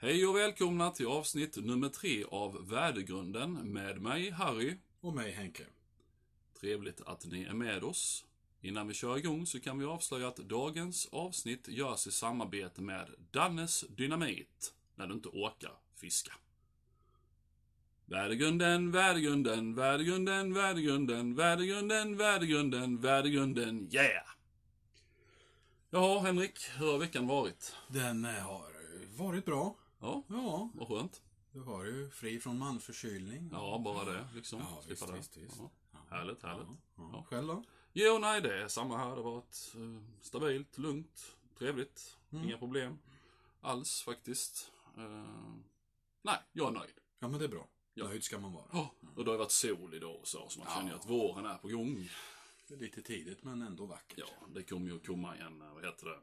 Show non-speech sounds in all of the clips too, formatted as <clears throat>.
Hej och välkomna till avsnitt nummer tre av Värdegrunden med mig Harry. Och mig Henke. Trevligt att ni är med oss. Innan vi kör igång så kan vi avslöja att dagens avsnitt görs i samarbete med Dannes Dynamit när du inte orkar fiska. Värdegrunden, värdegrunden, värdegrunden, värdegrunden, värdegrunden, värdegrunden, värdegrunden, yeah! Jaha, Henrik, hur har veckan varit? Den eh, har varit bra. Ja, Ja, vad skönt. du var ju fri från manförkylning. Ja, bara det liksom. Ja, Slippa visst, det. visst, visst. Ja. Ja. Härligt, härligt. Ja, Ja. ja. Själv då? Jo, nej, det är samma här. Det har varit eh, stabilt, lugnt, trevligt. Mm. Inga problem alls faktiskt. Eh, nej, jag är nöjd. Ja, men det är bra. Ja. Nöjd ska man vara. Ja, och det har ju varit sol idag och så, så man känner ju att våren är på gång. Lite tidigt, men ändå vackert. Ja, det kommer ju att komma en, eh, vad heter det,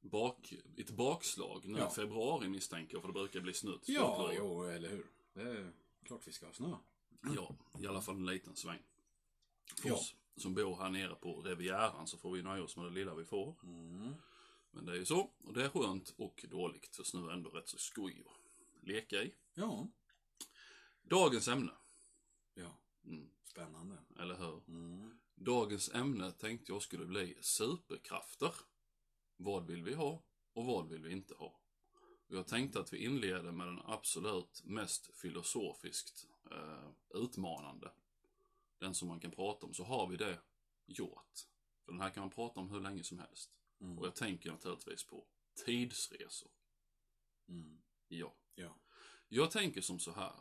bak, ett bakslag nu Ja. februari misstänker jag, för det brukar bli till Ja, jo, eller hur. Det är klart vi ska ha snö. Ja, i alla fall en liten sväng. För Ja. oss som bor här nere på Rivieran så får vi nöja oss med det lilla vi får. Mm. Men det är ju så, och det är skönt och dåligt, för snö är ändå rätt så skoj att leka i. Ja. Dagens ämne, Ja. mm, Spännande. eller hur? Mm. Dagens ämne tänkte jag skulle bli superkrafter. Vad vill vi ha och vad vill vi inte ha? Jag tänkte att vi inleder med den absolut mest filosofiskt eh, utmanande. Den som man kan prata om, så har vi det gjort. För den här kan man prata om hur länge som helst. Mm. Och jag tänker naturligtvis på tidsresor. Mm. Ja. Ja. Jag tänker som så här,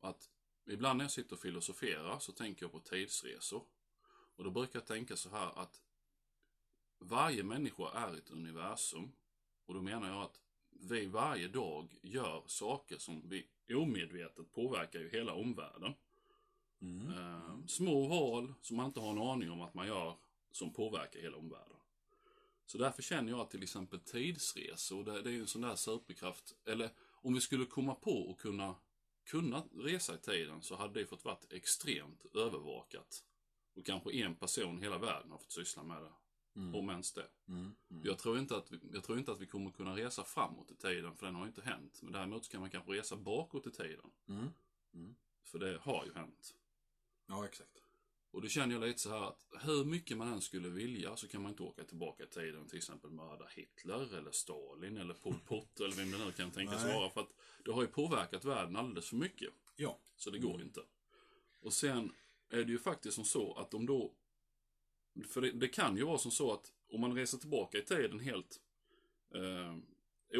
att ibland när jag sitter och filosoferar så tänker jag på tidsresor. Och då brukar jag tänka så här att varje människa är ett universum. Och då menar jag att vi varje dag gör saker som vi omedvetet påverkar ju hela omvärlden. Mm. Eh, små val som man inte har en aning om att man gör som påverkar hela omvärlden. Så därför känner jag att till exempel tidsresor, det, det är ju en sån där superkraft. Eller om vi skulle komma på och kunna, kunna resa i tiden så hade det fått varit extremt övervakat. Och kanske en person i hela världen har fått syssla med det. Mm. Om ens det. Mm. Mm. Jag tror, inte att vi, jag tror inte att vi kommer kunna resa framåt i tiden, för den har inte hänt. Men däremot så kan man kanske resa bakåt i tiden. Mm. Mm. För det har ju hänt. Ja, exakt. Och då känner jag lite så här att hur mycket man än skulle vilja så kan man inte åka tillbaka i tiden till exempel mörda Hitler eller Stalin eller Pol Pot eller vem det nu kan tänkas vara. För att det har ju påverkat världen alldeles för mycket. Ja. Så det går Mm. inte. Och sen är det ju faktiskt som så att om då... För det, det kan ju vara som så att om man reser tillbaka i tiden helt eh,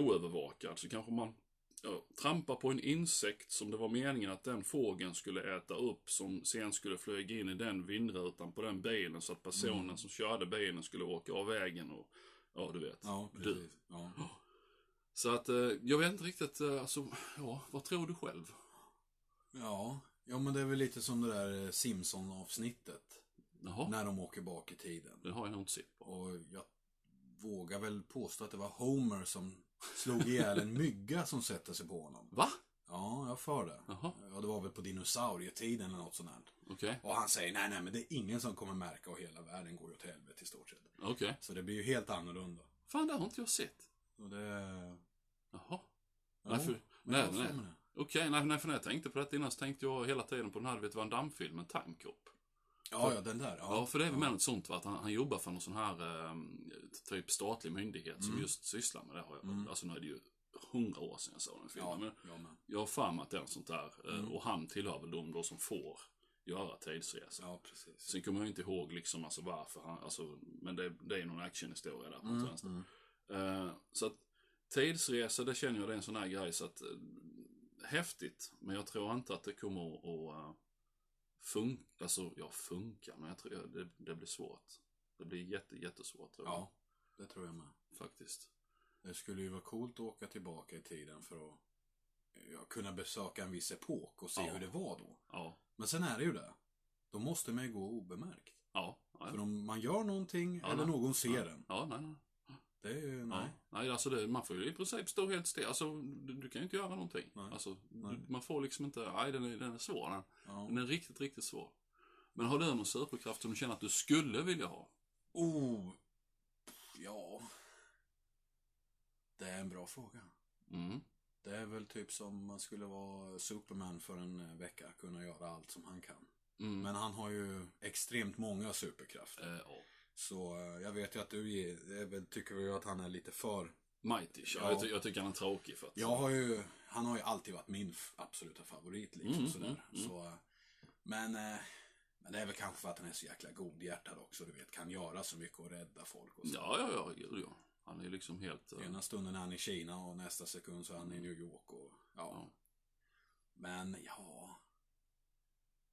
oövervakad så kanske man ja, trampar på en insekt som det var meningen att den fågeln skulle äta upp som sen skulle flyga in i den vindrutan på den bilen så att personen Mm. som körde bilen skulle åka av vägen och ja, du vet. Ja, Du. Ja. Så att eh, jag vet inte riktigt, eh, alltså, ja, vad tror du själv? Ja. ja, men det är väl lite som det där eh, Simpson-avsnittet. Jaha, När de åker bak i tiden. det har jag nog inte sett på. Och jag vågar väl påstå att det var Homer som slog ihjäl en mygga som sätter sig på honom. Va? Ja, jag för det. Jaha, Ja, det var väl på dinosaurietiden eller något sånt här. okej. Och han säger nej, nej, men det är ingen som kommer märka och hela världen går ju åt helvete i stort sett. Okej. Så det blir ju helt annorlunda. Fan, det har inte jag sett. Och det... Jaha. Ja, Nej, för, nej, nej. Okej, nej, nej, för när jag tänkte på det innan så tänkte jag hela tiden på den här, du vet, Van Damme-filmen Time Cop. Ja, ja, den där. Ja, Ja, för det är väl med något sånt va, att han, han jobbar för någon sån här eh, typ statlig myndighet som Mm. just sysslar med det. Har jag. Mm. Alltså nu är det ju hundra år sedan jag såg den filmen. Ja, Men jag med. jag har för mig att det är något sånt där. eh, Mm. Och han tillhör väl de då som får göra tidsresor. Ja, precis. Sen kommer jag inte ihåg liksom alltså varför han, alltså, men det, det är någon actionhistoria där på Mm, vänster. mm. Eh, så att tidsresa, det känner jag det är en sån här grej så att eh, häftigt, men jag tror inte att det kommer att uh, funka, alltså ja funka, men jag tror jag, det, det blir svårt. Det blir jätte, jättesvårt tror jag. Ja, det tror jag med. Faktiskt. Det skulle ju vara coolt att åka tillbaka i tiden för att ja, kunna besöka en viss epok och se Ja. hur det var då. Ja. Men sen är det ju det. Då måste man ju gå obemärkt. Ja. ja, För om man gör någonting eller någon ser den. Ja, nej, nej. Det är ju, nej. Ja. Nej, alltså det, man får ju i princip stå helt still. Alltså, du, du kan ju inte göra någonting. Nej. Alltså, Nej. Du, man får liksom inte, nej den är, den är svår den. Ja. Den är riktigt, riktigt svår. Men har du någon superkraft som du känner att du skulle vilja ha? Oh, ja. Det är en bra fråga. Mm. Det är väl typ som man skulle vara Superman för en eh, vecka. Kunna göra allt som han kan. Mm. Men han har ju extremt många superkrafter. Ja. Så eh, jag vet ju att du ge- är väl- tycker ju att han är lite för... Mighty, ja. Ja. jag, ty- jag tycker han är tråkig för att... Jag har ju... Han har ju alltid varit min absoluta favorit liksom Mm, sådär. mm, mm. Så, eh, men, eh, men det är väl kanske för att han är så jäkla godhjärtad också. Du vet, kan göra så mycket och rädda folk och så. Ja, ja, ja, gud ja. Han är liksom helt... eh, Ena stunden är han i Kina och nästa sekund så är han i New York och ja. Ja. Men ja.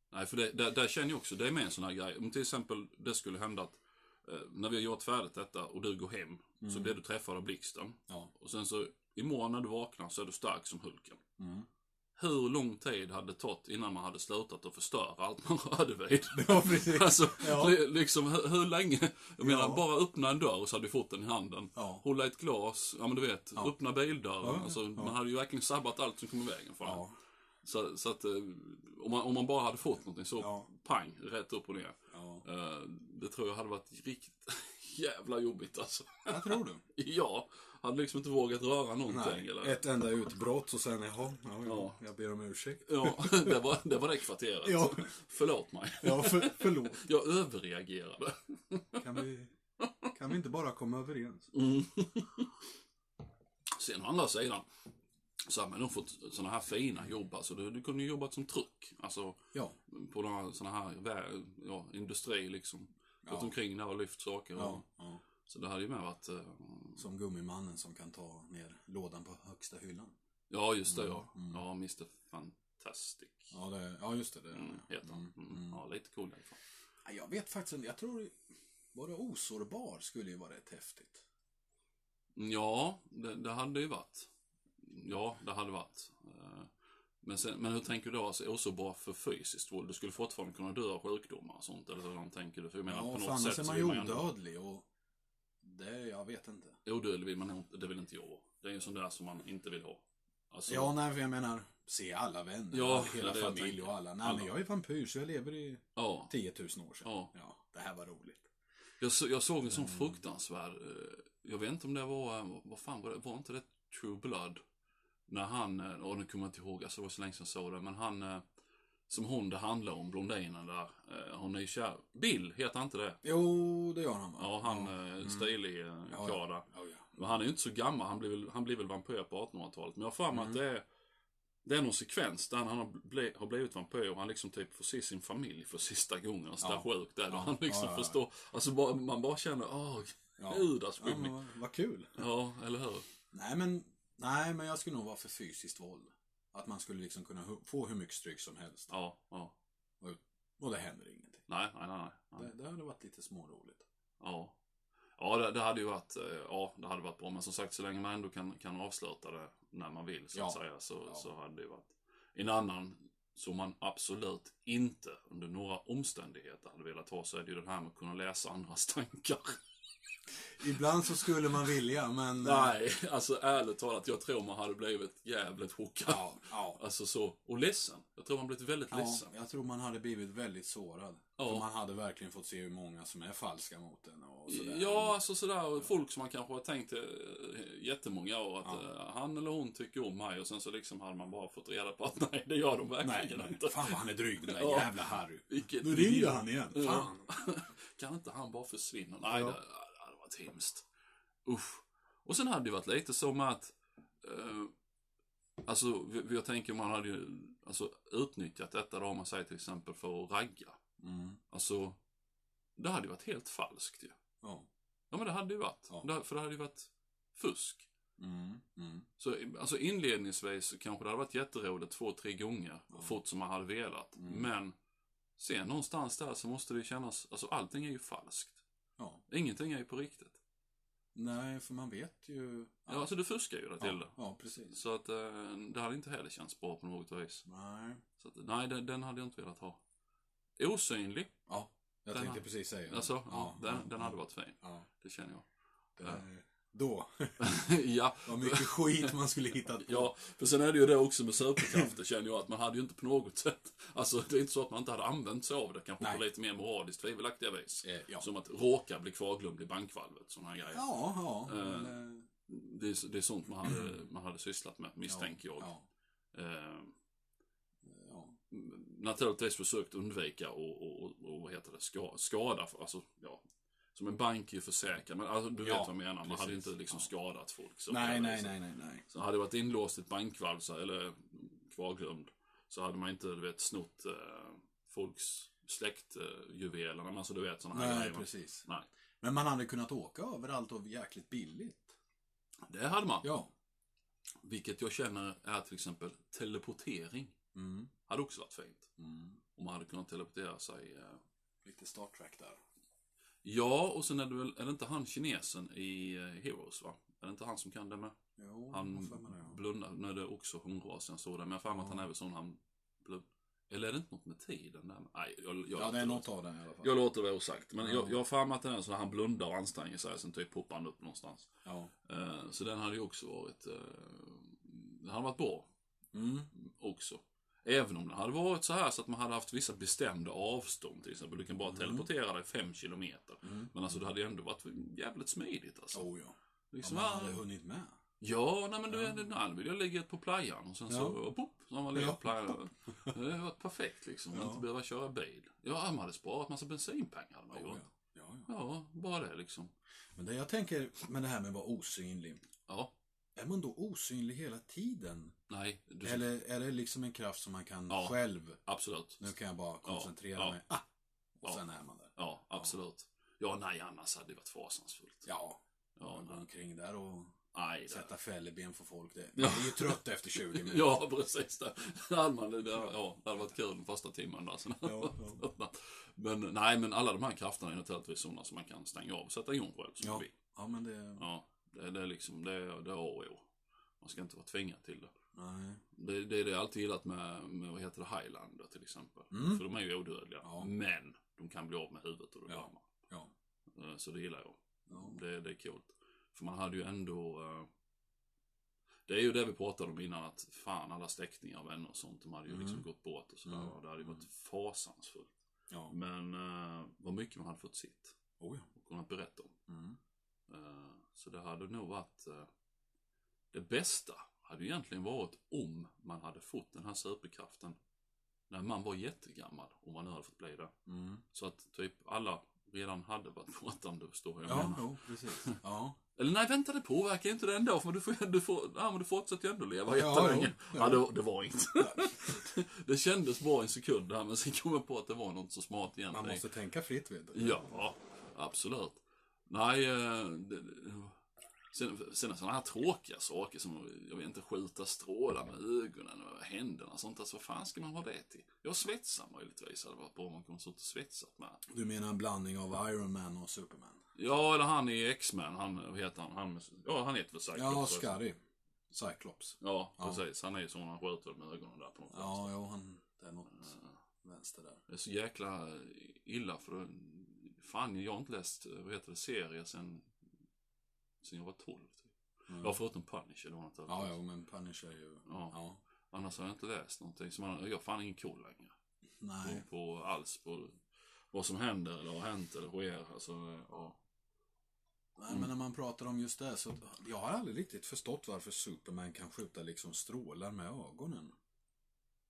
Nej, för det, där, där känner jag också, det är med en sån här grej. Om till exempel det skulle hända att när vi har gjort färdigt detta och du går hem så blir du träffad av blixten. Ja. Och sen så imorgon när du vaknar så är du stark som Hulken. Mm. Hur lång tid hade det tagit innan man hade slutat att förstöra allt man rörde vid? <laughs> Ja, precis. Alltså, Ja. li- liksom hur, hur länge? Jag menar, Ja. bara öppna en dörr så hade du fått den i handen. Ja. Hålla ett glas, ja men du vet, öppna bildörren. Ja, Alltså. Man hade ju verkligen sabbat allt som kom i vägen för. Ja. Så, så att eh, om man, om man bara hade fått någonting så pang, rätt upp och ner. Ja. Eh, det tror jag hade varit riktigt <laughs> jävla jobbigt alltså. Jag tror du. <laughs> ja, hade liksom inte vågat röra någonting Nej, eller? ett enda utbrott och sen, jaha, ja, ja, Ja. jag ber om ursäkt. Ja, <laughs> det var det, var det kvarteret. Ja. Förlåt mig. Ja, för, förlåt. Jag överreagerade. Kan vi, kan vi inte bara komma överens? Mm. Sen å andra sidan, så har man nog fått sådana här fina jobb. Alltså, du, du kunde ju jobbat som truck. Alltså Ja. på några sådana här ja, industri liksom. Gått Ja. omkring där och lyft saker. Och, Ja. Så det hade ju med varit, eh, Som gummimannen som kan ta ner lådan på högsta hyllan. ja just det ja. Mm, mm. Ja, Mr Fantastic. Ja, det, ja just det. det Mm, heter han. Mm, Mm. mm. Ja, lite cool därifrån. Ja, Jag vet faktiskt inte, jag tror Vara osårbar skulle ju vara rätt häftigt. Ja, det, det hade ju varit. Ja, det hade varit. Eh, Men, sen, men hur tänker du då? Alltså, också bra för fysiskt våld? Du skulle fortfarande kunna dö av sjukdomar och sånt? Eller hur tänker du? För jag menar, Ja, på något sätt är man ju odödlig och det, jag vet inte. Odödlig vill man inte, det vill inte jag. Det är ju sånt där som man inte vill ha. Alltså, Ja, nej, för jag menar, se alla vänner, Ja, hela familj och alla. Nej, Alla. men jag är vampyr så jag lever i ja. 10 000 år sedan. Ja. ja det här var roligt. Jag, så, jag såg en sån Mm. fruktansvärd, eh, jag vet inte om det var, eh, vad fan var det, var inte det True Blood? När han, eh, och nu kommer jag inte ihåg, alltså det var så länge sedan jag såg det, men han, eh, som hon det handlar om, blondinen där, eh, hon är ju kär. Bill, heter han inte det? Jo, det gör han va? Ja, han eh, stilig eh, Ja, karl. Ja, ja. Men han är ju inte så gammal, han blir väl, han blir väl vampyr på 1800-talet. Men jag har för mig att det är, det är någon sekvens där han har, ble, har blivit vampyr och han liksom typ får se sin familj för sista gången. Så Ja. där sjukt där. Ja. Han liksom Ja, ja, ja. förstår, alltså bara, man bara känner, åh, Ja. gudars Ja, ja, vad, vad kul. ja, eller hur? Nej men, nej, men jag skulle nog vara för fysiskt våld. Att man skulle liksom kunna få hur mycket stryk som helst. Ja, ja. Och det händer ingenting. Nej, nej, nej. nej. Det, det hade varit lite småroligt. Ja. Ja, det, det hade ju varit, eh, ja, det hade varit bra. Men som sagt, så länge man ändå kan, kan avsluta det när man vill, så att Ja. säga, så, Ja. så hade det ju varit. En annan som man absolut inte under några omständigheter hade velat ha, så är det ju det här med att kunna läsa andras <laughs> tankar. Ibland så skulle man vilja, men... Nej, alltså ärligt talat, jag tror man hade blivit jävligt chockad. Ja, ja. Alltså så, och ledsen. Jag tror man blivit väldigt Ja, ledsen. jag tror man hade blivit väldigt sårad. Ja. För man hade verkligen fått se hur många som är falska mot en och sådär. Ja, alltså sådär, folk som man kanske har tänkt eh, jättemånga år att Ja. eh, han eller hon tycker om mig och sen så liksom hade man bara fått reda på att <laughs> nej, det gör de verkligen nej. inte. Fan vad han är dryg, den där Ja. jävla Harry. Vilket Nu idiot. han igen. Fan. <laughs> kan inte han bara försvinna? Nej, det, varit hemskt. Usch. Och sen hade det varit lite som att, eh, alltså, jag tänker man hade ju alltså, utnyttjat detta då, om man säger till exempel för att ragga. Mm. Alltså, det hade ju varit helt falskt ju. Ja. Ja, men det hade ju varit. Ja. Det, för det hade ju varit fusk. Mm. Mm. Så alltså inledningsvis så kanske det hade varit jätteroligt två, tre gånger. Ja. Fort som man hade velat. Mm. Men sen någonstans där så måste det kännas, alltså allting är ju falskt. Ja. Ingenting är ju på riktigt. Nej, för man vet ju... Ja, alltså du fuskar ju det till det. ja, precis. Så att eh, det hade inte heller känts bra på något vis. Nej. Så att, nej, den, den hade jag inte velat ha. Osynlig, Ja, jag Den tänkte har- precis säga det. alltså, ja, den, den hade varit fin. Ja. Det känner jag. Det, Då. <laughs> ja, Vad mycket skit man skulle hittat på. Ja, för sen är det ju det också med superkrafter känner jag att man hade ju inte på något sätt, alltså det är inte så att man inte hade använt sig av det kanske Nej. på lite mer moraliskt tvivelaktiga vis. Eh, ja. Som att råka bli kvarglömd i bankvalvet, sådana grejer. Ja, ja. Eh. men, eh, det, är, det är sånt man hade, man hade sysslat med, misstänker jag. Ja. Eh, ja. naturligtvis försökt undvika och, och, och, och vad heter det, ska, skada, alltså ja. Som en bank är ju försäkrad, men alltså, du Ja, vet vad jag menar. Man hade precis. inte liksom skadat folk. Så Nej, nej, viset. nej, nej, nej. Så hade det varit inlåst i ett bankvalv så, eller kvarglömd så hade man inte, du vet, snott eh, folks släktjuveler. men alltså du vet sådana här Nej, grejer. precis. Nej. Men man hade kunnat åka överallt och jäkligt billigt. Det hade man. Ja. Vilket jag känner är till exempel teleportering. Mm. Hade också varit fint. Mm. Om man hade kunnat teleportera sig. Eh. Lite Star Trek där. Ja, och sen är det väl, är det inte han kinesen i eh, Heroes va? Är det inte han som kan det med? Jo, Han det, ja. blundar, det är också hundrasen jag såg det. Men jag har mig att Ja. han är väl sån han blund... Eller är det inte något med tiden där? Nej, jag, jag, Ja, det är något av det i alla fall. Jag låter det osagt. Men Ja. jag, jag har för mig att det är så att han blundar och anstränger sig, sen typ poppar han upp någonstans. Ja. Eh, så den hade ju också varit, eh, den hade varit bra Mm. också. Även om det hade varit så här så att man hade haft vissa bestämda avstånd till exempel. Du kan bara teleportera dig fem kilometer. Mm. Men alltså det hade ju ändå varit jävligt smidigt alltså. Oh, ja. Om liksom, man ah, hade hunnit med. Ja, nej men du, Ja. ibland vill jag ligga på playan och sen Ja. så, pop, så har man legat Ja. på playan. Det hade varit perfekt liksom, Ja. inte behöva köra bil. Ja, man hade sparat massa bensinpengar hade man Oh, gjort. ja. Ja, ja. Ja, bara det liksom. Men det jag tänker med det här med att vara osynlig. Ja, Är man då osynlig hela tiden? nej, du, Eller är det liksom en kraft som man kan Ja. själv, absolut. nu kan jag bara koncentrera Ja. mig, ah! Och Ja. sen är man där. Ja, absolut. Ja, nej, annars hade det varit fasansfullt. Ja. Ja, Ja, gå omkring där och det, sätta fälleben för folk. Det, Ja. det är ju trött efter 20 <laughs> minuter. Ja, precis. Man, det, ja, det hade varit kul den första timmen där. Sen. Ja, <laughs> Men nej, men alla de här krafterna är naturligtvis sådana som man kan stänga av och sätta igång själv som Ja. man vill. Ja, men det... Ja, det, det är liksom, det, det är A och O. Man ska inte vara tvingad till det. Nej. Det, det är det jag alltid gillat med, med vad heter det, Highlander till exempel. Mm. För de är ju odödliga. Ja. Men de kan bli av med huvudet och det Ja. varma. Ja. Eh, Så det gillar jag. Ja. Det, det är coolt. För man hade ju ändå... eh, Det är ju det vi pratade om innan att fan alla släktingar och vänner och sånt, de hade ju Mm. liksom gått bort och sådär. Mm. Det hade ju varit fasansfullt. Ja. Men uh, vad mycket man hade fått sitt Oh, ja. och kunnat berätta om. Mm. Eh, så det hade nog varit... eh, det bästa hade egentligen varit om man hade fått den här superkraften när man var jättegammal, om man nu hade fått bli det. Mm. Så att typ alla redan hade varit borta om du förstår vad jag Ja, menar. jo, precis. Ja. Eller nej, vänta, det påverkar inte det ändå, för du, får, du, får, ja, men du fortsätter ju ändå leva Ja, jättelänge. jo, Ja, ja. det, det var inte. <laughs> det kändes bra en sekund där, men sen kom jag på att det var något så smart igen. Man måste tänka fritt, vet du. Ja, absolut. Nej, eh, det, sen, sen sådana här tråkiga saker som, jag vet inte, skjuta strålar med ögonen och händerna och sånt. Alltså, vad fan ska man ha det till? Jag svetsar möjligtvis, hade varit bra om man kunde suttit och svetsat med. Du menar en blandning av Iron Man och Superman? Ja, eller han i X-Men, han, vad heter han? han ja, han heter väl Cyclops? Ja. Scotty. Cyclops. Ja, Ja. precis. Han är ju sån, han skjuter med ögonen där på något Ja, vänster. jo, han... Det är något Eh, vänster där. Det är så jäkla illa för fan, jag har inte läst, vad heter det, serier sen, sen jag var 12. Typ. Mm. Ja, förutom Punisher då naturligtvis. Ja, jo, men Punisher är ju... Ja. ja. Annars har jag inte läst någonting. Så man, jag har fan ingen koll längre. Nej. På, på alls på vad som händer eller har hänt eller sker. Alltså, ja. Nej, men när man pratar om just det så... Jag har aldrig riktigt förstått varför Superman kan skjuta liksom strålar med ögonen.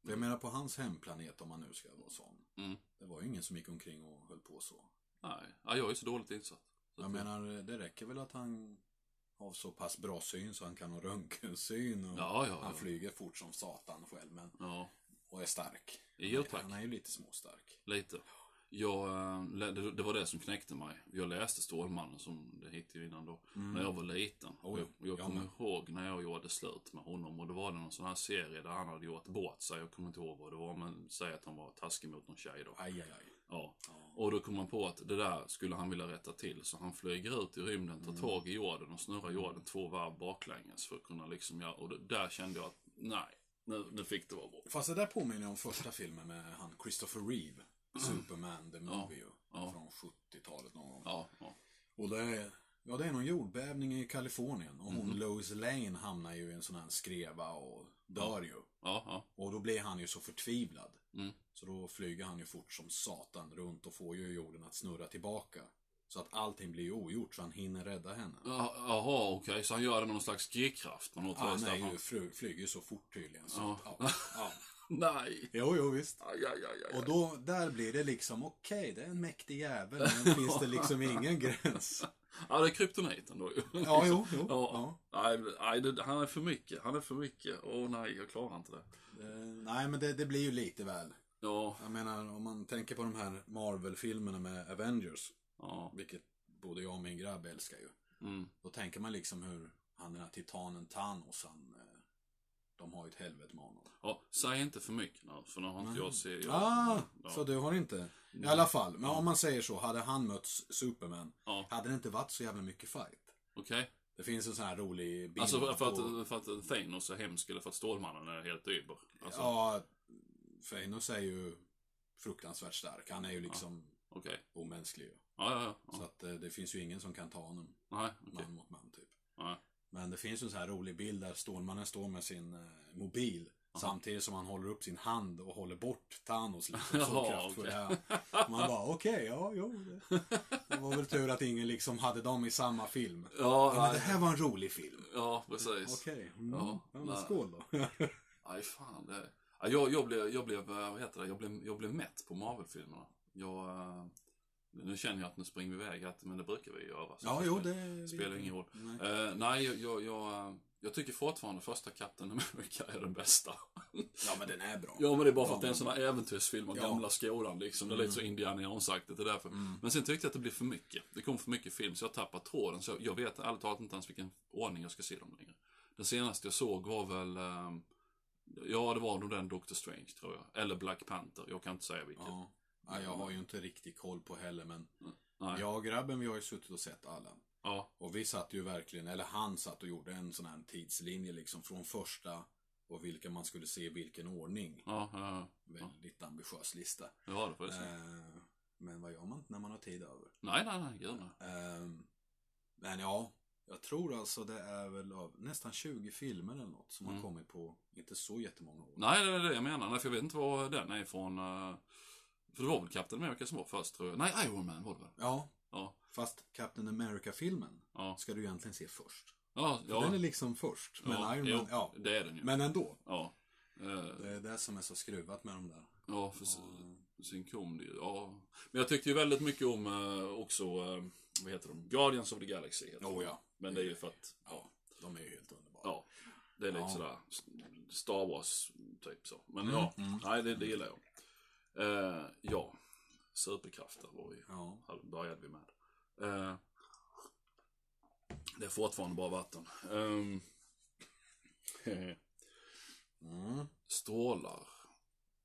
För jag menar på hans hemplanet, om man nu ska vara sån. Mm. Det var ju ingen som gick omkring och höll på så. Nej, ja, jag är så dåligt insatt. Så Jag menar, det räcker väl att han har så pass bra syn så han kan ha röntgensyn och Ja, ja, han flyger fort som satan själv men, och är stark. Jo, tack. Han är ju lite småstark. lite. Jag, eh, det, var det som knäckte mig. Jag läste Stålmannen som det hette innan då. När jag var liten. Oh, jag, ja. jag kommer ihåg när jag gjorde slut med honom. Och då var det någon sån här serie där han hade gjort bort sig. Jag kommer inte ihåg vad det var. Men säg att han var taskig mot någon tjej då. Aj, aj, aj. Ja. Och då kom man på att det där skulle han vilja rätta till. Så han flyger ut i rymden, tar tag i jorden och snurrar jorden två varv baklänges. För att kunna liksom göra, och det, där kände jag att nej, nu, nu fick det vara bra. Fast det där påminner om första filmen med han Christopher Reeve. Superman, the movie ja. Från 70-talet någon gång. Ja, ja. Och det är, ja, det är någon jordbävning i Kalifornien. Och hon Mhm. Lois Lane hamnar ju i en sån här skreva och dör ju. Och då blir han ju så förtvivlad. Mm. Så då flyger han ju fort som satan runt och får ju jorden att snurra tillbaka. Så att allting blir ogjort så han hinner rädda henne. Ja, Jaha, okej. Så han gör det med någon slags G-kraft Ja, han är ju, fly, flyger ju så fort tydligen. Så, Ja. ja. Ja, <laughs> Nej. Jo, jo, visst. Aj, aj, aj. Och då, där blir det liksom, okej, det är en mäktig jävel, men finns det <laughs> liksom ingen gräns? Ja, det är kryptoniten då. Ja, jo, jo. <laughs> Ja. Nej, nej det, han är för mycket. Han är för mycket. Åh nej, jag klarar inte det. Eh, nej, men det, det blir ju lite väl. Ja, Jag menar, om man tänker på de här Marvel-filmerna med Avengers, ja. vilket både jag och min grabb älskar ju. Mm. Då tänker man liksom hur han den här titanen Thanos, han, eh, de har ju ett helvete med honom. ja. Säg inte för mycket nu, för nu har inte jag sett... Ah, ja. så du har inte? I alla fall, men om man säger så, hade han mött Superman, Ja. hade det inte varit så jävla mycket fight. Okej. Det finns en sån här rolig bild Alltså för, för, på- att, för att Thanos är hemsk eller för att Stålmannen är helt yber? Alltså, Ja, Thanos är ju fruktansvärt stark. Han är ju liksom Okej. omänsklig ju. Ja, ja, ja. Så ja. att eh, det finns ju ingen som kan ta honom Nej, okej. man mot man typ. Nej. Men det finns ju en sån här rolig bild där Stålmannen står med sin eh, mobil Samtidigt som han håller upp sin hand och håller bort Thanos liksom. Så <laughs> kraftfull okej. är. Man bara okej, ja, jo. Det, det var väl tur att ingen liksom hade dem i samma film. Ja, Ja, men det här var en rolig film. Ja, precis. Okej, mm. Ja, ja, men skål då. <laughs> Nej, fan. Det... Ja, jag, jag, blev, jag blev, eh, vad heter det, jag blev, jag blev mätt på Marvel-filmerna. Jag, eh, nu känner jag att nu springer vi iväg, men det brukar vi göra. så Ja, jo, spelar- det spelar ingen roll. Nej. Eh, nej, jag, jag, jag, jag tycker fortfarande första Captain America är den bästa. Ja, men den är bra. Ja, men det är bara för att det är en sån här äventyrsfilm av Ja. Mm. gamla skolan liksom. Det är lite så Indiana Jones-aktigt, det är därför. Men sen tyckte jag att det blev för mycket. Det kom för mycket film, så jag tappade tråden. Så jag, vet ärligt talat inte ens vilken ordning jag ska se dem längre. Den senaste jag såg var väl, ehm, ja det var nog den Doctor Strange tror jag. Eller Black Panther, jag kan inte säga vilken. Ja. ja, jag har ju inte riktigt koll på heller, men Nej. jag och grabben, vi har ju suttit och sett alla. Ja, Och vi satt ju verkligen, eller han satt och gjorde en sån här tidslinje liksom från första och vilka man skulle se i vilken ordning. ja, ja, Väldigt ambitiös lista. det var det faktiskt. Eh, men vad gör man när man har tid över? Nej, nej, nej, gud nej. Eh, men ja, jag tror alltså det är väl av nästan 20 filmer eller något som har Mm. kommit på inte så jättemånga år. Nej, det är det jag menar. Nej, för jag vet inte var den är ifrån. eh, För det var väl Captain America som var först tror jag. Nej, Iron Man var det väl? Ja, Ja, fast Captain America-filmen ja. ska du egentligen se först. Ja, För ja. Den är liksom först. Men ja, Iron jo, Man, ja. det är den ju. Men ändå. Ja. Det är det som är så skruvat med de där. ja, för sen, sen kom det ju. Ja. Men jag tyckte ju väldigt mycket om eh, också, eh, vad heter de? Guardians of the Galaxy. Heter. Oh, ja. Men det är ju för att, Ja, de är ju helt underbara. ja. Det är lite Ja. sådär Star Wars, typ så. Men Mm, ja, mm. nej det, det gillar jag. Eh, ja, superkrafter var vi, Ja. började vi med. Eh, det är fortfarande bara vatten. Um, <laughs> Mm. strålar.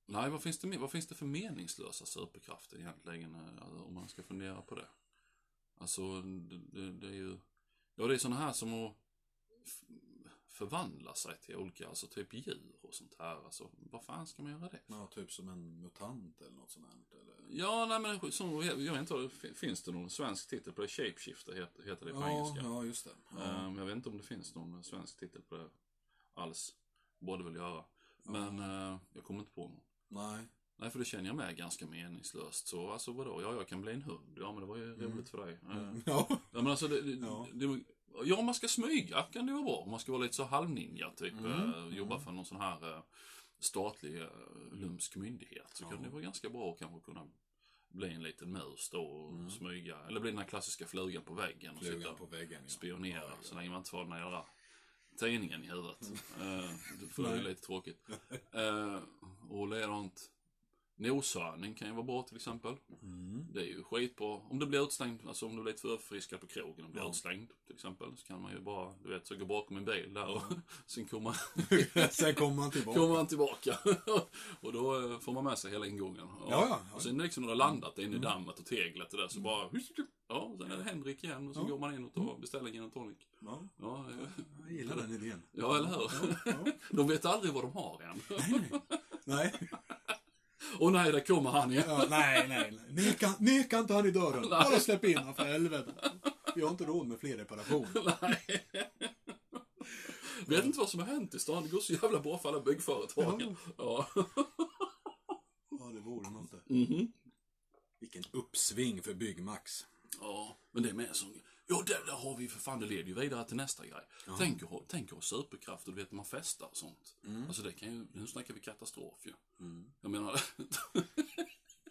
Nej, vad finns det, vad finns det för meningslösa superkrafter egentligen? eh, alltså, Om man ska fundera på det. Alltså, det, det, det är ju... Ja, det är sådana här som att förvandla sig till olika, alltså typ djur och sånt här. Alltså, vad fan ska man göra det? Ja, typ som en mutant eller något sånt här. Eller... Ja, nej men som, jag vet inte, finns det någon svensk titel på det? Shapeshifter heter, det på Ja, engelska. ja, just det. Ja. Ehm, jag vet inte om det finns någon svensk titel på det alls. Borde väl göra. Men eh, jag kommer inte på någon. Nej. Nej, för det känner jag med ganska meningslöst. Så alltså vadå? Ja, jag kan bli en hund. Ja, men det var ju roligt för dig. Eh, Mm. Ja. Ja, men alltså det, det, Ja. det, ja, om man ska smyga kan det vara bra. Om man ska vara lite så halvninja, typ. Mm, eh, jobba för någon sån här eh, statlig eh, lumsk myndighet. Så Ja. kan det vara ganska bra att kanske kunna bli en liten mus då och Mm. smyga. Eller bli den här klassiska flugan på väggen och sitta Flugan och på väggen. Ja. spionera. Ja, ja. Så länge man inte får den här jävla tidningen i huvudet. För det <laughs> är lite tråkigt. <laughs> Eh, och likadant. Noshörning kan ju vara bra till exempel. Mm. Det är ju skitbra. Om du blir utslängd, alltså om du blir lite för förfriskad på krogen och blir Ja. utslängd till exempel. Så kan man ju bara, du vet, så gå bakom en bil där och <laughs> sen kommer <laughs> Sen kommer man tillbaka. kommer man tillbaka. <laughs> och då eh, får man med sig hela ingången. Ja, ja, ja. och sen liksom när du har landat in i dammet och teglet och där så bara, ja, sen är det Henrik igen och så Ja. går man in och tar, beställer en gin och tonic. Ja, Ja, jag gillar den idén. ja, eller hur? Ja. De vet aldrig vad de har än. Nej. Och nej, där kommer han igen. Ja, nej, nej. nej. Neka, neka inte han i dörren. Bara släpp in honom för helvete. Vi har inte råd med fler reparationer. <laughs> Nej. Vet inte vad som har hänt i stan. Det går så jävla bra för alla byggföretagen. Ja. Ja, det vore något. det. Mhm. Vilken uppsving för Byggmax. Ja, men det är mer som... Ja, där, där har vi för fan, det leder ju vidare till nästa grej. Tänk att ha, tänk att ha superkraft och du vet man festar och sånt. Alltså det kan ju, nu snackar vi katastrof ju. Jag menar,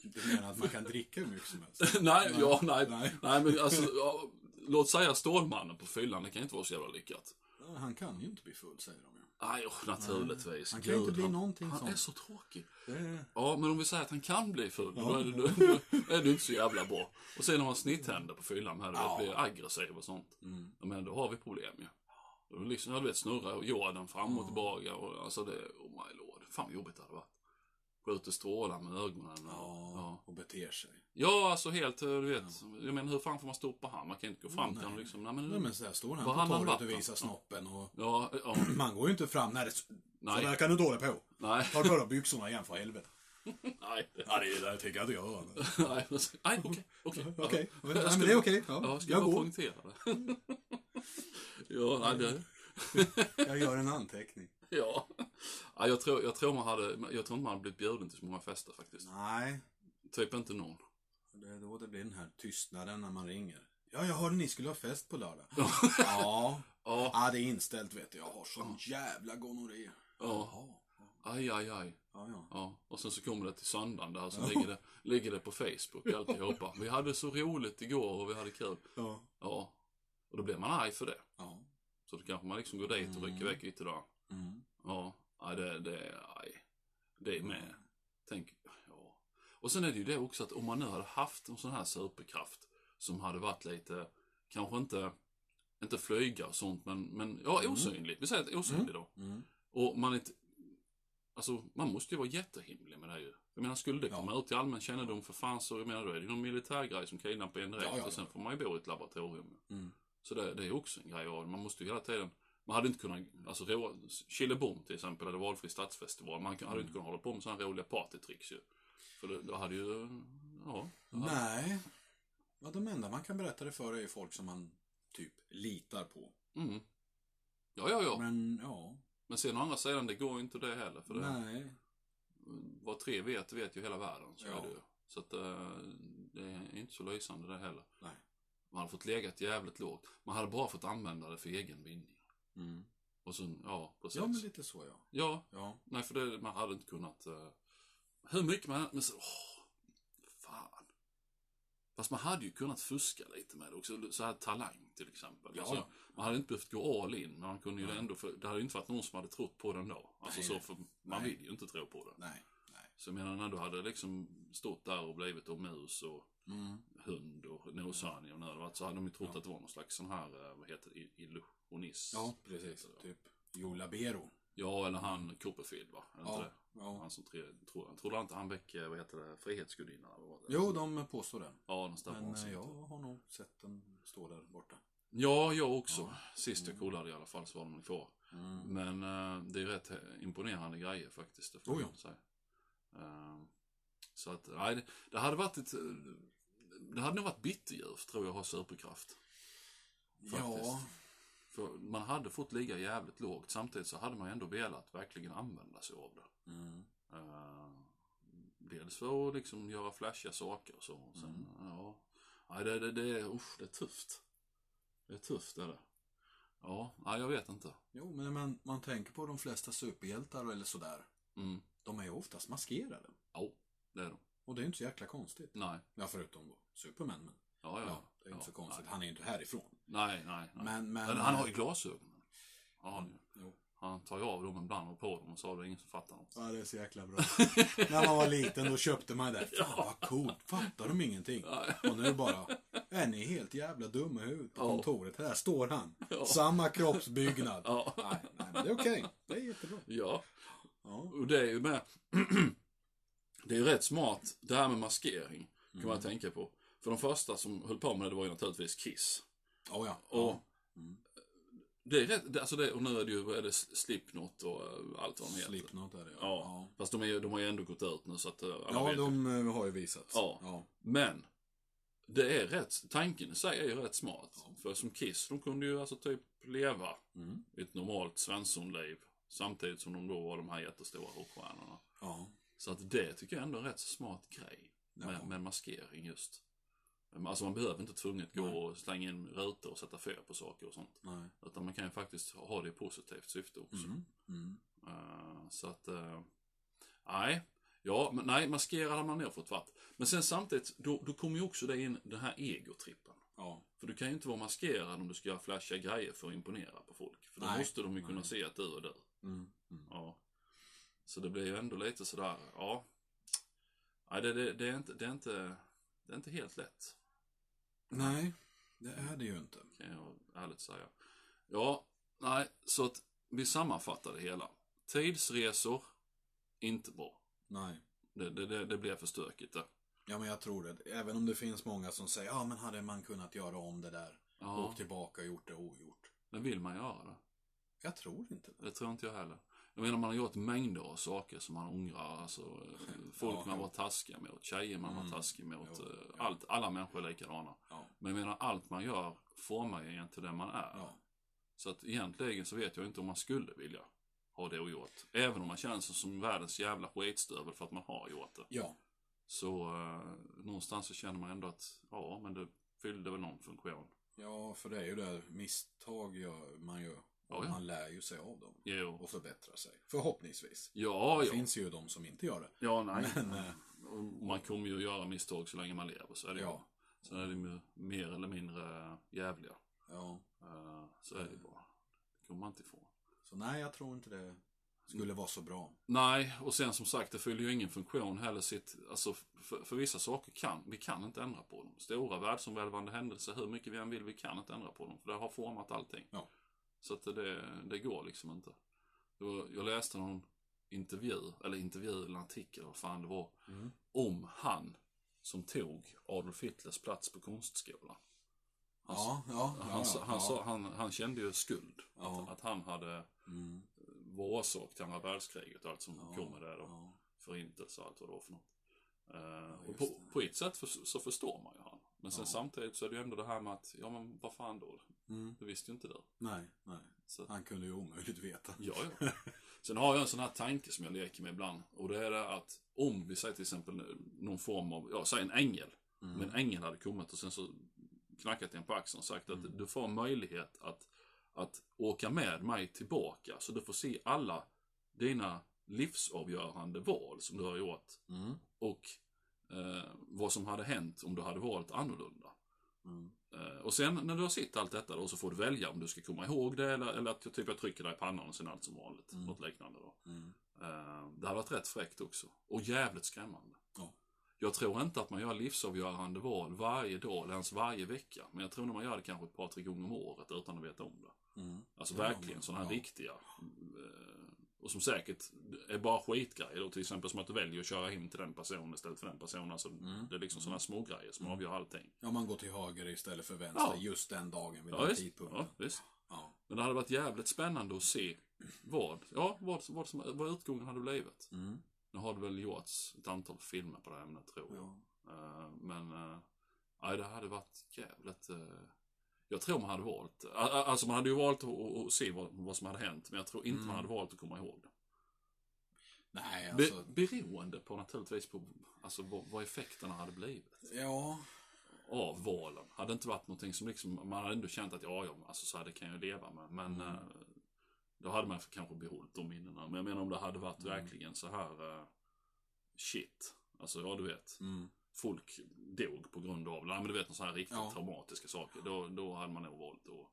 Du menar att man kan dricka hur mycket som helst? <laughs> nej, ja, nej, Nej. nej, men alltså, ja, låt säga Stålmannen på fyllan, det kan inte vara så jävla lyckat. Ja, Han kan ju inte bli full, säger de ju. Nej, oh, naturligtvis. Han kan ju inte bli någonting Han sånt. är så tråkig. Är... Ja, men om vi säger att han kan bli full, då, är det, då, <laughs> är det inte så jävla bra. Och sen har man snitthänder på fyllan här, Ja. blir aggressiv och sånt. Mm. Ja, men då har vi problem ju. Ja. Liksom, ja, du vet, snurrar jorden fram och tillbaka och alltså det, oh my lord. Fan vad jobbigt det hade varit. Skjuter strålar med ögonen. Ja, ja. och beter sig. ja, alltså helt, du vet. Jag menar hur fan får man stoppa han? Man kan inte gå fram till honom liksom. Nej, men, Nej, men så här står han på torget och visar snoppen och... Ja, ja, <clears throat> Man går ju inte fram när det... Så Nej. där kan du hålla på. nej, Ta på dig byxorna igen för helvete. <laughs> nej. Ja, det det tänker jag inte göra. <laughs> Nej, nej, okej, okej. <laughs> Okej, Ja. men, nej, det är okej. Ja, Ja, ska jag går. poängtera det. ja, nej, det, Jag gör en anteckning. Ja. ja jag, tror, jag, tror man hade, jag tror inte man hade blivit bjuden till så många fester faktiskt. Nej, Typ inte någon. det är då det blir den här tystnaden när man ringer. Ja, jag hörde ni skulle ha fest på lördag. ja. Ja, <laughs> Ja, det är inställt vet du. Jag har sån jävla gonorré. Ja. Jaha. aj, aj, aj. Ja, ja. Ja, och sen så kommer det till söndagen där, så ligger, det, ligger det på Facebook alltihopa. <laughs> Vi hade så roligt igår och vi hade kul. Ja. Ja, och då blir man arg för det. Ja. Så då kanske man liksom går dit och rycker Mm. iväg ytterdagar. Mm. Ja, nej, det, det, aj. det är med. Tänk, ja. Och sen är det ju det också att om man nu hade haft en sån här superkraft som hade varit lite, kanske inte, inte flyga och sånt, men, men ja, osynligt. Vi säger att osynlig då. Mm. Och man inte, alltså man måste ju vara jättehimlig med det ju. Jag menar, skulle det Ja. komma ut till allmän kännedom för fan så, jag menar, då är det ju någon militärgrej som kidnappar en direkt Ja, ja, och sen ja. får man ju bo i ett laboratorium. Mm. Så det, det är också en grej och man måste ju hela tiden, man hade inte kunnat, alltså Killebom till exempel, eller valfri stadsfestival, man hade Mm. inte kunnat hålla på med sådana roliga partytricks ju. För det, då hade ju, ja. hade- Nej. Ja, de enda man kan berätta det för är ju folk som man typ litar på. Mm. Ja, ja, ja. Men, Men ja, sen å andra sidan, det går ju inte det heller. För det, nej. vad tre vet, vet ju hela världen. Så Ja. är det ju. Så att eh, det är inte så lysande det heller. Nej. Man hade fått legat jävligt lågt. Man hade bara fått använda det för egen vinning. Mm. Och sen, ja, precis. Ja, men lite så ja. Ja, Ja. nej för det, man hade inte kunnat... eh, hur mycket man... Men så, åh, fan. Fast man hade ju kunnat fuska lite med det också. Så här talang till exempel. Ja. Alltså, man hade inte behövt gå all in, men man kunde ju Nej. ändå... För, det hade ju inte varit någon som hade trott på den då. Alltså Nej, så, för man Nej. vill ju inte tro på det. Nej. Så jag menar, när du hade liksom stått där och blivit då mus och Mm. hund och noshörning och nödvärd så hade de ju trott Ja. att det var någon slags sån här, eh, vad heter det, illusionist. Ja, precis. Typ Jo Labero. Ja, eller han Copperfield va? Är Ja. inte det? ja. Han som tre, tror, trodde inte han väck, eh, vad heter det, Frihetsgudinnan? Jo, de påstår det. Ja, någonstans Men var eh, jag har nog sett den stå där borta. Ja, jag också. Ja. Sist jag kollade i alla fall så var de kvar. Mm. Men eh, det är rätt imponerande grejer faktiskt. Det får Oh, ja. säga. Eh, så att, nej, det, hade varit ett... Det hade nog varit bitterljuvt tror jag att ha superkraft. Faktiskt. Ja. För man hade fått ligga jävligt lågt. Samtidigt så hade man ändå velat verkligen använda sig av det. Mm. Eh, dels för att liksom göra flashiga saker och så. Och sen, Mm. ja. Nej, det, det, det, är, usch, det är tufft. Det är tufft, är det. Ja, nej, jag vet inte. Jo, men man, man tänker på de flesta superhjältar eller sådär. Mm. De är ju oftast maskerade. Ja, det är de. Och det är inte så jäkla konstigt. Nej. Ja, förutom då Superman. Men Ja, ja. ja, det är inte ja, så konstigt. Nej, Han är ju inte härifrån. nej, nej. nej. Men, men... Men han har ju glasögonen. Ja, han, ju. Jo. han tar ju av dem ibland och på dem och så är det ingen som fattar något. Ja, det är så jäkla bra. <laughs> När man var liten då köpte man det. Fan vad coolt. Fattar de ingenting? Nej. Och nu bara, är ni helt jävla dumma i huvudet på Ja. kontoret? Här står han. Samma kroppsbyggnad. Nej, nej, men det är okej. Det är jättebra. Ja, Ja. och det är ju med... <clears throat> det är ju rätt smart, det här med maskering. Kan Mm. man tänka på. För de första som höll på med det, det var ju naturligtvis Kiss. Oh, ja. Och ja. Mm. det är rätt, det- alltså det, och nu är det ju, är det, Slipknot och eh, allt vad de heter. Slipknot är det Ja. Fast de, är, de har ju ändå gått ut nu så att eh, Ja, de eh, har ju visat. Ja. ja. Men, det är rätt, tanken i sig är ju rätt smart. För som Kiss, de kunde ju alltså typ leva Mm. ett normalt svenssonliv. Samtidigt som de då var de här jättestora rockstjärnorna. Ja. Så att det tycker jag ändå är en rätt så smart grej. Med, Ja. med maskering just. Alltså man behöver inte tvunget gå och slänga in rutor och sätta fel på saker och sånt. Nej. Utan man kan ju faktiskt ha det i positivt syfte också. Mm. Mm. Eh, så att, eh, nej. Ja, men nej, maskerad hade man nog fått varit. Men sen samtidigt, då, då kommer ju också det in den här egotrippen. Ja. För du kan ju inte vara maskerad om du ska göra flashiga grejer för att imponera på folk. För då Nej. måste de ju kunna Nej. se att du är du. Mm. Mm. Ja. Så det blir ju ändå lite sådär, ja. Nej, det, det, det, är inte, det, är inte, det är inte helt lätt. Nej, det är det ju inte. Kan jag ärligt säga. Ja, nej, så att vi sammanfattar det hela. Tidsresor, inte bra. Nej. Det, det, det, blir för stökigt det. Ja, men jag tror det. Även om det finns många som säger, ja men hade man kunnat göra om det där? Ja, Åkt tillbaka och gjort det ogjort. men vill man göra det? Jag tror inte det. Det tror inte jag heller. Jag menar man har gjort mängder av saker som man ångrar. Alltså, eh, folk Ja, man var taskiga mot, tjejer man Mm. var taskig mot. Jo, eh, ja. Allt, alla människor är likadana. Ja. Men jag menar allt man gör formar ju en till den man är. Ja. Så att egentligen så vet jag inte om man skulle vilja ha det ogjort. Även om man känner sig som världens jävla skitstövel för att man har gjort det. Ja. Så eh, någonstans så känner man ändå att ja, men det fyllde väl någon funktion. Ja, för det är ju det misstag man gör. Ja, ja. man lär ju sig av dem. Jo. Och förbättrar sig. Förhoppningsvis. Ja, Det ja. finns ju de som inte gör det. Ja, nej. Men, eh, Och Man kommer ju göra misstag så länge man lever, så är det ju. ja. Sen är de ju mer eller mindre jävliga. Ja. Eh, Så är det ju bara. Det kommer man inte ifrån. Så nej, jag tror inte det skulle vara så bra. Nej, och sen som sagt, det fyller ju ingen funktion heller sitt, alltså för, för vissa saker kan, vi kan inte ändra på dem. Stora världsomvälvande händelser, hur mycket vi än vill, vi kan inte ändra på dem. För det har format allting. Ja. Så att det, det går liksom inte. Jag, jag läste någon intervju, eller intervju eller artikel, vad fan det var, Mm. om han som tog Adolf Hitlers plats på konstskolan. Han, Ja, ja. ja, han, ja, han, sa- han, han kände ju skuld. Att, att han hade Mm. var orsak till andra världskriget och allt som Ja, kom med det då. Ja. Förintelse och allt vad det var för något. Eh, och på, på ett sätt för, så förstår man ju han. Men sen Ja. samtidigt så är det ju ändå det här med att, ja men vad fan då? Mm. Det visste ju inte du. Nej, nej. Så, Han kunde ju omöjligt veta. ja, ja. <laughs> Sen har jag en sån här tanke som jag leker med ibland. Och det är det att om vi säger till exempel någon form av, ja säg en ängel. Mm. Men en ängel hade kommit och sen så knackat en på axeln och sagt att Mm. du får möjlighet att, att åka med mig tillbaka. Så du får se alla dina livsavgörande val som du har gjort. Mm. Och eh, vad som hade hänt om du hade valt annorlunda. Mm. Eh, och sen när du har sett allt detta då så får du välja om du ska komma ihåg det eller, eller att jag, typ, jag trycker dig i pannan och sen allt som vanligt. Mm. Något liknande då. Mm. Eh, det hade varit rätt fräckt också. Och jävligt skrämmande. Ja. Jag tror inte att man gör livsavgörande val varje dag eller ens varje vecka. Men jag tror att man gör det kanske ett par, tre gånger om året utan att veta om det. Mm. Alltså verkligen sådana här ja. riktiga. Och som säkert är bara skitgrejer då. Till exempel som att du väljer att köra hem till den personen istället för den personen. Alltså, Mm. Det är liksom sådana små grejer som avgör allting. Ja, man går till höger istället för vänster Ja. just den dagen vid Ja, den visst. tidpunkten. Ja, visst. Ja. Men det hade varit jävligt spännande att se vad, ja, vad, vad, som, vad utgången hade blivit. Mm. Nu har det väl gjorts ett antal filmer på det här ämnet tror jag. Ja. Eh, men, eh, nej det hade varit jävligt... eh, jag tror man hade valt, alltså man hade ju valt att, se vad, vad som hade hänt. Men jag tror inte Mm. man hade valt att komma ihåg det. Nej, Be, alltså. beroende på naturligtvis på alltså, vad, vad effekterna hade blivit Ja. av valen. Hade inte varit någonting som liksom, man hade ändå känt att ja, ja, alltså så här, det kan jag leva med. Men Mm. eh, då hade man kanske behållit de minnena. Men jag menar om det hade varit Mm. verkligen så här eh, shit. Alltså ja, du vet. Mm. Folk dog på grund av, nej men du vet, sådana här riktigt Ja. traumatiska saker. Då, då hade man nog valt att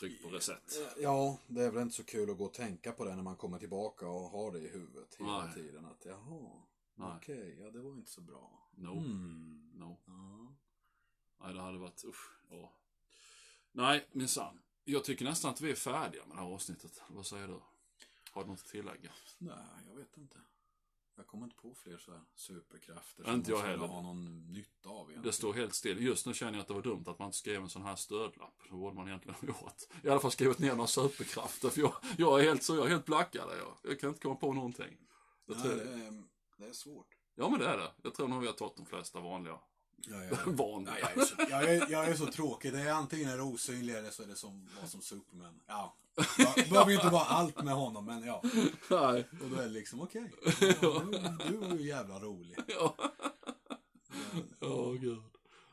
trycka på reset. Ja, det är väl inte så kul att gå och tänka på det när man kommer tillbaka och har det i huvudet hela Nej. tiden. Att jaha, okej, ja det var inte så bra. No. Mm. No. Ja. Nej, det hade varit, usch, ja. Nej, minsann. Jag tycker nästan att vi är färdiga med det här avsnittet. Vad säger du? Har du något att tillägga? Nej, jag vet inte. Jag kommer inte på fler så här superkrafter Inte som jag man skulle heller. ha någon nytta av egentligen. Det står helt still. Just nu känner jag att det var dumt att man inte skrev en sån här stödlapp. Det borde man egentligen ha gjort. I alla fall skrivit ner några superkrafter. För jag, jag är helt så, jag är helt blackad. Jag, jag kan inte komma på någonting. Jag Nej, tror, det, är, det är svårt. Ja, men det är det. Jag tror nog vi har tagit de flesta vanliga. Ja, ja. <laughs> vanliga. Nej, jag, är så, jag, är, jag är så tråkig. Det är antingen är det osynlig eller så är det som, var som Superman. Ja. Det <laughs> behöver ju inte vara allt med honom, men ja. Nej. Och då är det liksom okej. <laughs> Ja, du, du var ju jävla rolig. Ja. Åh, gud.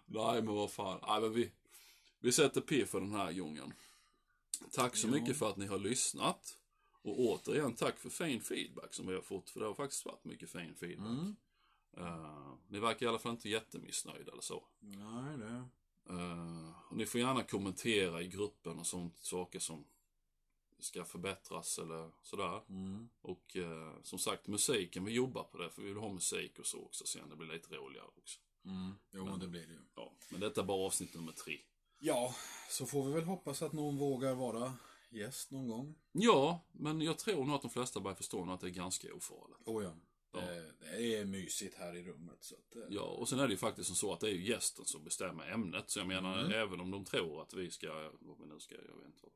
Nej, men vad fan. Nej, men vi, vi sätter P för den här gången. Tack så Ja. mycket för att ni har lyssnat. Och återigen, tack för fin feedback som vi har fått. För det har faktiskt varit mycket fin feedback. Mm. Eh, ni verkar i alla fall inte jättemissnöjda eller så. Nej, det... Eh, och ni får gärna kommentera i gruppen och sånt, saker som ska förbättras eller sådär. Mm. Och eh, som sagt, musiken, vi jobbar på det för vi vill ha musik och så också sen. Det blir lite roligare också. Mm. Jo, men det blir det ju. Ja, men detta är bara avsnitt nummer tre. Ja, så får vi väl hoppas att någon vågar vara gäst någon gång. Ja, men jag tror nog att de flesta börjar förstå att det är ganska ofarligt. Oh ja. Ja. Det, det är mysigt här i rummet. Så att, eh, Ja, och sen är det ju faktiskt som så att det är ju gästen som bestämmer ämnet. Så jag menar, Mm. även om de tror att vi ska, vad vi nu ska, jag vet inte vad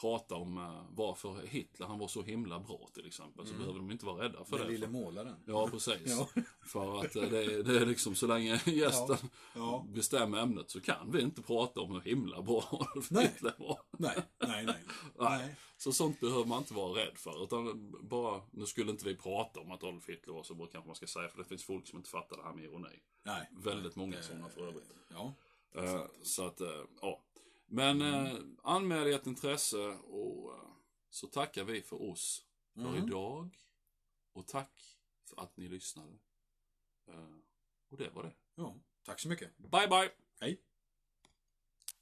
prata om uh, varför Hitler, han var så himla bra till exempel. Så Mm. behöver de inte vara rädda för Den det. lille För, målaren. ja, precis. Ja. För att eh, det, är- det är liksom så länge <laughs> gästen Ja. bestämmer ämnet så kan vi inte prata om hur himla bra Adolf <laughs> Nej. Hitler var. Nej, nej, <laughs> nej. Nej. Så sånt behöver man inte vara rädd för. Utan bara, nu skulle inte vi prata om att Adolf Hitler var så bra kanske man ska säga. För det finns folk som inte fattar det här med ironi. nej. Väldigt många sådana för övrigt. Ja. Eh, så att, ja. Men eh, anmäl ert intresse och eh, så tackar vi för oss för Mm. idag. Och tack för att ni lyssnade. Eh, och det var det. ja. Tack så mycket. Bye bye! Hej.